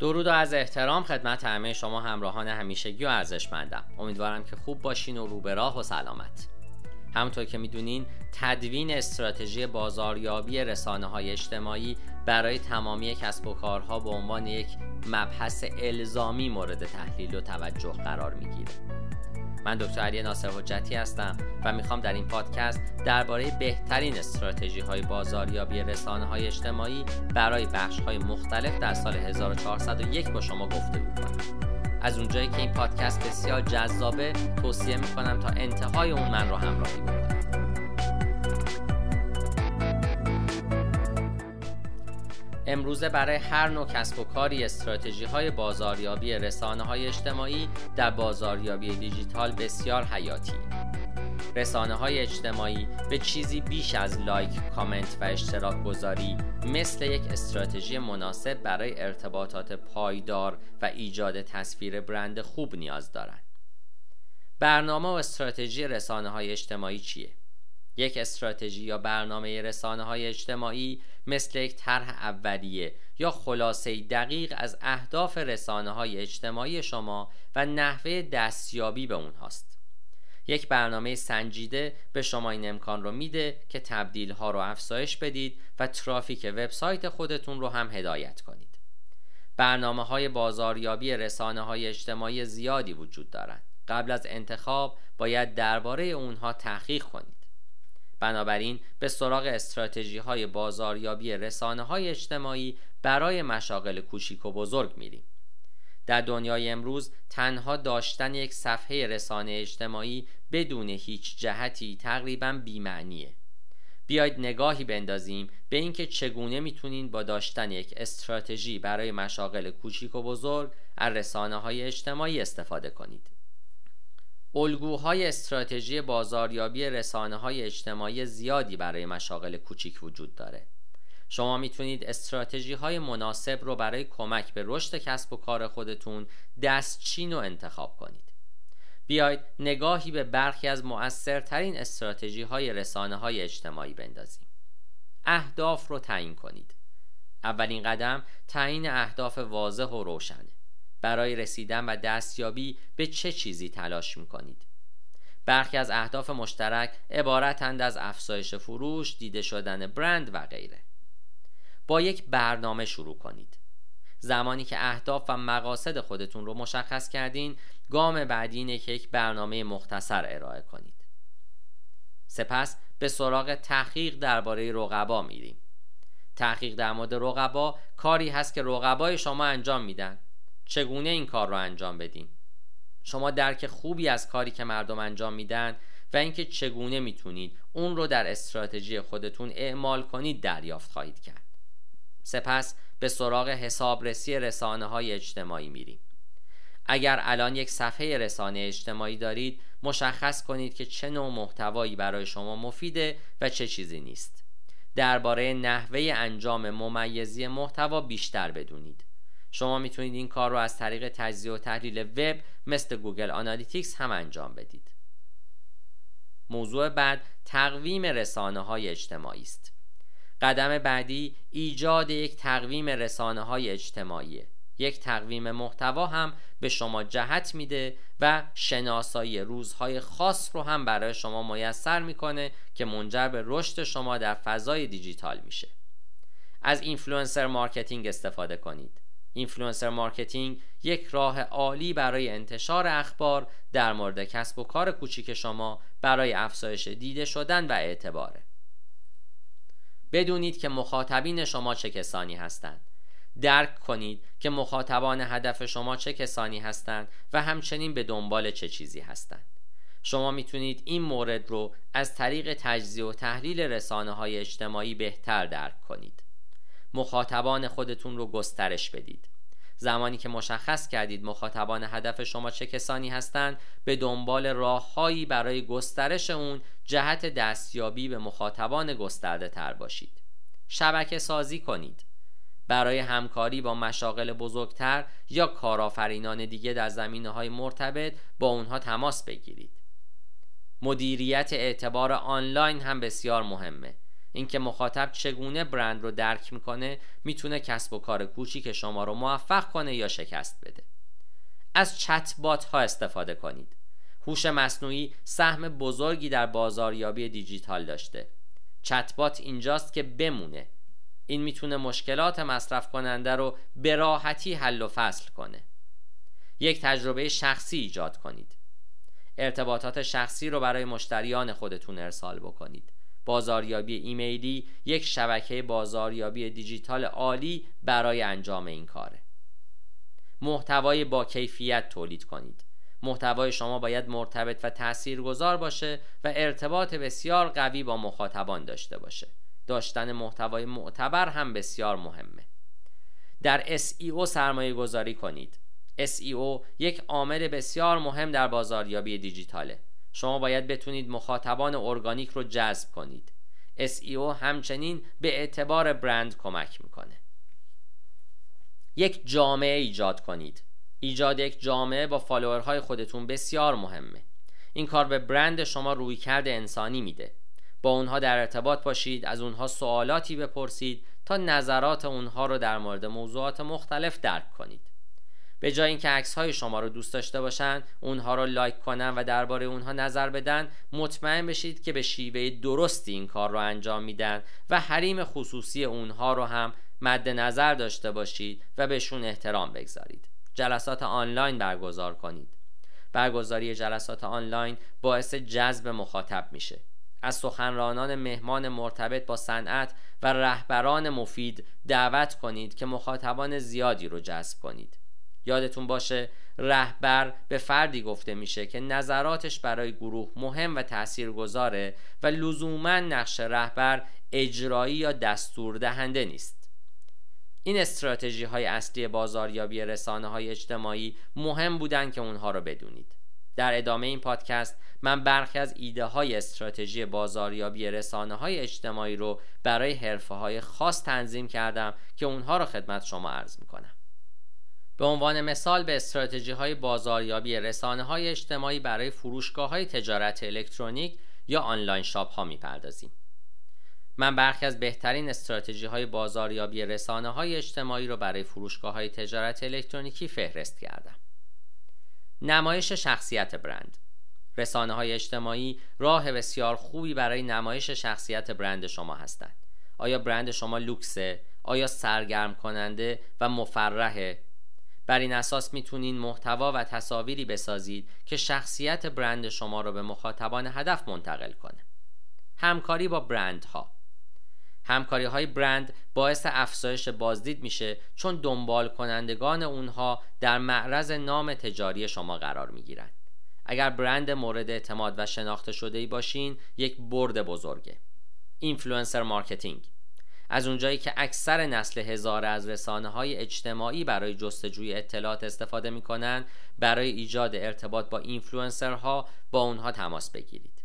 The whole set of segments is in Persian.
درود و از احترام خدمت همه شما همراهان همیشگی و ارزشمندم. امیدوارم که خوب باشین و رو به راه و سلامت. همونطور که می‌دونین تدوین استراتژی بازاریابی رسانه های اجتماعی برای تمامی کسب و کارها به عنوان یک مبحث الزامی مورد تحلیل و توجه قرار می‌گیره. من دکتر علی ناصر حجتی هستم و می‌خوام در این پادکست درباره بهترین استراتژی های بازاریابی رسانه های اجتماعی برای بخش های مختلف در سال 1401 با شما گفته کنم. از اونجایی که این پادکست بسیار جذابه توصیه می‌کنم تا انتهای اون من رو همراهی بکنید امروزه برای هر نوع کسب و کاری استراتژی های بازاریابی رسانه های اجتماعی در بازاریابی دیجیتال بسیار حیاتی رسانه های اجتماعی به چیزی بیش از لایک، کامنت و اشتراک گذاری مثل یک استراتژی مناسب برای ارتباطات پایدار و ایجاد تصویر برند خوب نیاز دارند. برنامه و استراتژی رسانه های اجتماعی چیه؟ یک استراتژی یا برنامه رسانه های اجتماعی مثل یک طرح اولیه یا خلاصه دقیق از اهداف رسانه های اجتماعی شما و نحوه دستیابی به اونهاست. یک برنامه سنجیده به شما این امکان رو میده که تبدیل ها رو افزایش بدید و ترافیک وبسایت خودتون رو هم هدایت کنید. برنامه های بازاریابی رسانه های اجتماعی زیادی وجود دارند. قبل از انتخاب باید درباره اونها تحقیق کنید. بنابراین به سراغ استراتژی های بازاریابی رسانه های اجتماعی برای مشاغل کوچیک و بزرگ میریم. در دنیای امروز تنها داشتن یک صفحه رسانه اجتماعی بدون هیچ جهتی تقریبا بیمعنیه. بیاید نگاهی بندازیم به اینکه چگونه می‌تونین با داشتن یک استراتژی برای مشاغل کوچیک و بزرگ از رسانه های اجتماعی استفاده کنید. الگوهای استراتژی بازاریابی رسانه های اجتماعی زیادی برای مشاغل کوچیک وجود داره. شما می‌تونید استراتژی های مناسب رو برای کمک به رشد کسب و کار خودتون دستچین و انتخاب کنید. بیاید نگاهی به برخی از مؤثرترین استراتژی های رسانه های اجتماعی بندازیم. اهداف رو تعیین کنید. اولین قدم تعیین اهداف واضح و روشنه. برای رسیدن و دستیابی به چه چیزی تلاش می کنید برخی از اهداف مشترک عبارتند از افزایش فروش، دیده شدن برند و غیره. با یک برنامه شروع کنید. زمانی که اهداف و مقاصد خودتون رو مشخص کردین گام بعدی اینه که یک برنامه مختصر ارائه کنید. سپس به سراغ تحقیق درباره رقبا میریم. تحقیق در مورد رقبا کاری هست که رقبای شما انجام میدن. چگونه این کار رو انجام بدیم؟ شما درک خوبی از کاری که مردم انجام میدن و اینکه چگونه می‌تونید اون رو در استراتژی خودتون اعمال کنید دریافت خواهید کرد. سپس به سراغ حسابرسی رسانه های اجتماعی میریم. اگر الان یک صفحه رسانه اجتماعی دارید مشخص کنید که چه نوع محتوایی برای شما مفیده و چه چیزی نیست. درباره نحوه انجام ممیزی محتوا بیشتر بدونید. شما می‌تونید این کار رو از طریق تجزیه و تحلیل وب مثل Google Analytics هم انجام بدید. موضوع بعد تقویم رسانه های اجتماعی است. قدم بعدی ایجاد یک تقویم رسانه های اجتماعی. یک تقویم محتوا هم به شما جهت میده و شناسایی روزهای خاص رو هم برای شما میسر می‌کنه که منجر به رشد شما در فضای دیجیتال میشه. از influencer marketing استفاده کنید. influencer marketing یک راه عالی برای انتشار اخبار در مورد کسب و کار کوچیک شما برای افزایش دیده شدن و اعتباره. بدونید که مخاطبین شما چه کسانی هستند. درک کنید که مخاطبان هدف شما چه کسانی هستند و همچنین به دنبال چه چیزی هستند. شما می‌تونید این مورد رو از طریق تجزیه و تحلیل رسانه های اجتماعی بهتر درک کنید. مخاطبان خودتون رو گسترش بدید. زمانی که مشخص کردید مخاطبان هدف شما چه کسانی هستند به دنبال راههایی برای گسترش اون جهت دستیابی به مخاطبان گسترده تر باشید. شبکه سازی کنید. برای همکاری با مشاغل بزرگتر یا کارآفرینان دیگه در زمینه های مرتبط با اونها تماس بگیرید. مدیریت اعتبار آنلاین هم بسیار مهمه. اینکه مخاطب چگونه برند رو درک می‌کنه می‌تونه کسب و کار کوچیک شما رو موفق کنه یا شکست بده. از چت بات ها استفاده کنید. هوش مصنوعی سهم بزرگی در بازاریابی دیجیتال داشته. چت بات اینجاست که بمونه. این می‌تونه مشکلات مصرف کننده رو به راحتی حل و فصل کنه. یک تجربه شخصی ایجاد کنید. ارتباطات شخصی رو برای مشتریان خودتون ارسال بکنید. بازاریابی ایمیلی یک شبکه بازاریابی دیجیتال عالی برای انجام این کاره. محتوای با کیفیت تولید کنید. محتوای شما باید مرتبط و تاثیرگذار باشه و ارتباط بسیار قوی با مخاطبان داشته باشه. داشتن محتوای معتبر هم بسیار مهمه. در SEO سرمایه گذاری کنید. SEO یک عامل بسیار مهم در بازاریابی دیجیتاله. شما باید بتونید مخاطبان ارگانیک رو جذب کنید. SEO همچنین به اعتبار برند کمک می‌کنه. یک جامعه ایجاد کنید. ایجاد یک جامعه با فالوورهای خودتون بسیار مهمه. این کار به برند شما روی کرده انسانی میده. با اونها در ارتباط باشید از اونها سوالاتی بپرسید تا نظرات اونها رو در مورد موضوعات مختلف درک کنید. به جای اینکه عکس های شما رو دوست داشته باشن اونها رو لایک کنن و درباره اونها نظر بدن مطمئن بشید که به شیوه درستی این کار رو انجام میدن و حریم خصوصی اونها رو هم مد نظر داشته باشید و بهشون احترام بگذارید. جلسات آنلاین برگزار کنید. برگزاری جلسات آنلاین باعث جذب مخاطب میشه. از سخنرانان مهمان مرتبط با صنعت و رهبران مفید دعوت کنید که مخاطبان زیادی رو جذب کنید. یادتون باشه رهبر به فردی گفته میشه که نظراتش برای گروه مهم و تاثیرگذاره و لزوما نقش رهبر اجرایی یا دستور دهنده نیست. این استراتژی های اصلی بازاریابی رسانه های اجتماعی مهم بودن که اونها رو بدونید. در ادامه این پادکست من برخی از ایده های استراتژی بازاریابی رسانه های اجتماعی رو برای حرفه های خاص تنظیم کردم که اونها رو خدمت شما عرض می‌کنم. به عنوان مثال به استراتژی های بازاریابی رسانه های اجتماعی برای فروشگاه های تجارت الکترونیک یا آنلاین شاپ ها می‌پردازیم. من برخی از بهترین استراتژی های بازاریابی رسانه های اجتماعی رو برای فروشگاه های تجارت الکترونیکی فهرست کردم. نمایش شخصیت برند رسانه های اجتماعی راه بسیار خوبی برای نمایش شخصیت برند شما هستند. آیا برند شما لوکسه؟ آیا سرگرم کننده و مفرحه بر این اساس می‌تونین محتوا و تصاویری بسازید که شخصیت برند شما رو به مخاطبان هدف منتقل کنه. همکاری با برندها همکاری های برند باعث افزایش بازدید میشه چون دنبال کنندگان اونها در معرض نام تجاری شما قرار می‌گیرند. اگر برند مورد اعتماد و شناخته شده ای باشین یک برد بزرگه. influencer marketing از اونجایی که اکثر نسل هزاره از رسانه های اجتماعی برای جستجوی اطلاعات استفاده می‌کنن برای ایجاد ارتباط با اینفلوئنسرها با اونها تماس بگیرید.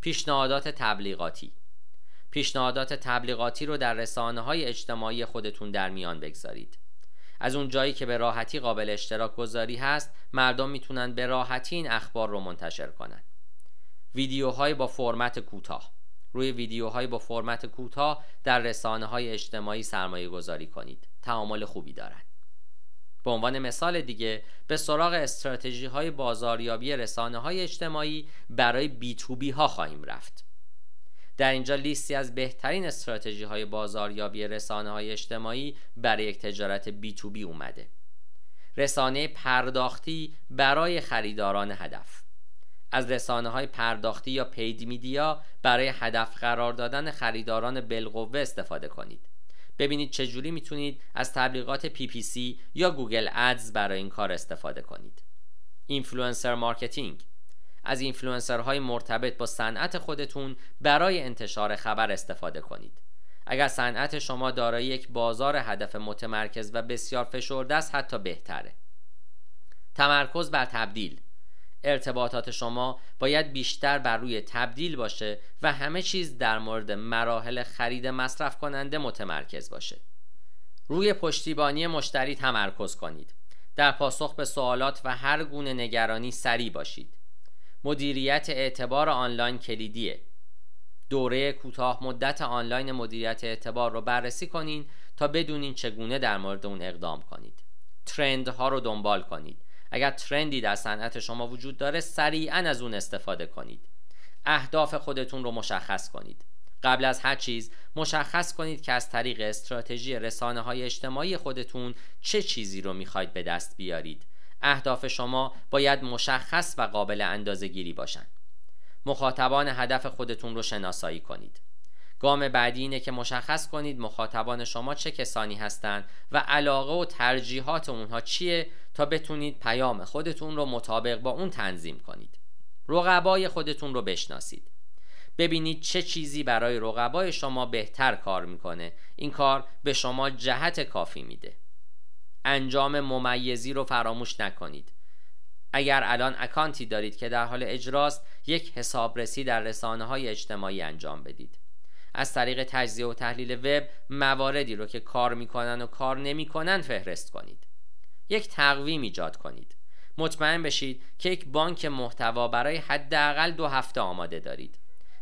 پیشنهادات تبلیغاتی. پیشنهادات تبلیغاتی رو در رسانه های اجتماعی خودتون در میان بگذارید. از اون جایی که به راحتی قابل اشتراک گذاری هست مردم می‌تونن به راحتی این اخبار رو منتشر کنن. ویدیوهای با فرمت کوتاه. روی ویدیوهای با فرمت کوتاه در رسانه های اجتماعی سرمایه گذاری کنید. تعامل خوبی دارند به عنوان مثال دیگه به سراغ استراتژی های بازاریابی رسانه های اجتماعی برای بی تو بی ها خواهیم رفت. در اینجا لیستی از بهترین استراتژی های بازاریابی رسانه های اجتماعی برای یک تجارت بی تو بی اومده. رسانه پرداختی برای خریداران هدف. از رسانه های پرداختی یا paid media برای هدف قرار دادن خریداران بالقوه استفاده کنید. ببینید چجوری می‌تونید از تبلیغات PPC یا Google Ads برای این کار استفاده کنید. influencer marketing از اینفلوئنسرهای مرتبط با صنعت خودتون برای انتشار خبر استفاده کنید. اگر صنعت شما دارای یک بازار هدف متمرکز و بسیار فشرده است حتی بهتره. تمرکز بر تبدیل. ارتباطات شما باید بیشتر بر روی تبدیل باشه و همه چیز در مورد مراحل خرید مصرف کننده متمرکز باشه. روی پشتیبانی مشتری تمرکز کنید. در پاسخ به سوالات و هر گونه نگرانی سریع باشید. مدیریت اعتبار آنلاین کلیدیه. دوره کوتاه مدت آنلاین مدیریت اعتبار رو بررسی کنین تا بدونین چگونه در مورد اون اقدام کنید. ترندها رو دنبال کنید. اگر ترندی در صنعت شما وجود داره سریعا از اون استفاده کنید. اهداف خودتون رو مشخص کنید. قبل از هر چیز مشخص کنید که از طریق استراتژی رسانه های اجتماعی خودتون چه چیزی رو می‌خواید به دست بیارید. اهداف شما باید مشخص و قابل اندازه گیری باشند مخاطبان هدف خودتون رو شناسایی کنید. گام بعدی اینه که مشخص کنید مخاطبان شما چه کسانی هستند و علاقه و ترجیحات اونها چیه تا بتونید پیام خودتون رو مطابق با اون تنظیم کنید. رقبای خودتون رو بشناسید. ببینید چه چیزی برای رقبای شما بهتر کار می‌کنه. این کار به شما جهت کافی میده. انجام ممیزی رو فراموش نکنید. اگر الان اکانتی دارید که در حال اجراست یک حسابرسی در رسانه های اجتماعی انجام بدید. از طریق تجزیه و تحلیل وب مواردی رو که کار می‌کنن و کار نمی‌کنن فهرست کنید. یک تقویم ایجاد کنید. مطمئن بشید که یک بانک محتوا برای حداقل دو هفته آماده دارید.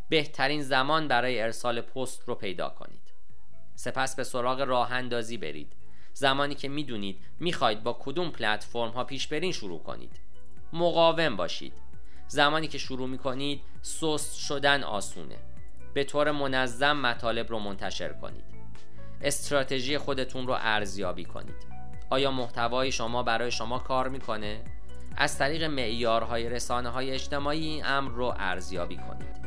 بهترین زمان برای ارسال پست رو پیدا کنید. سپس به سراغ راه اندازی برید. زمانی که می‌دونید می‌خواید با کدوم پلتفرم ها پیش برین شروع کنید. مقاوم باشید. زمانی که شروع می‌کنید سست شدن آسونه. به طور منظم مطالب رو منتشر کنید. استراتژی خودتون رو ارزیابی کنید. آیا محتوای شما برای شما کار می‌کنه؟ از طریق معیارهای رسانه های اجتماعی این امر رو ارزیابی کنید.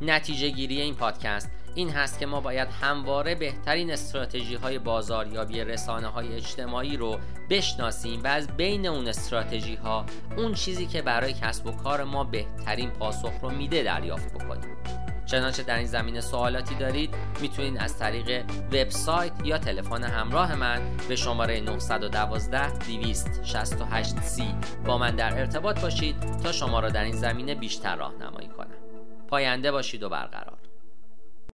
نتیجه گیری این پادکست این هست که ما باید همواره بهترین استراتژی های بازاریابی رسانه های اجتماعی رو بشناسیم و از بین اون استراتژی ها اون چیزی که برای کسب و کار ما بهترین پاسخ رو میده دریافت بکنیم. چنانچه در این زمینه سوالاتی دارید می‌تونید از طریق وبسایت یا تلفن همراه من به شماره 912 268 c با من در ارتباط باشید تا شما را در این زمینه بیشتر راهنمایی کنم. پاینده باشید و برقرار.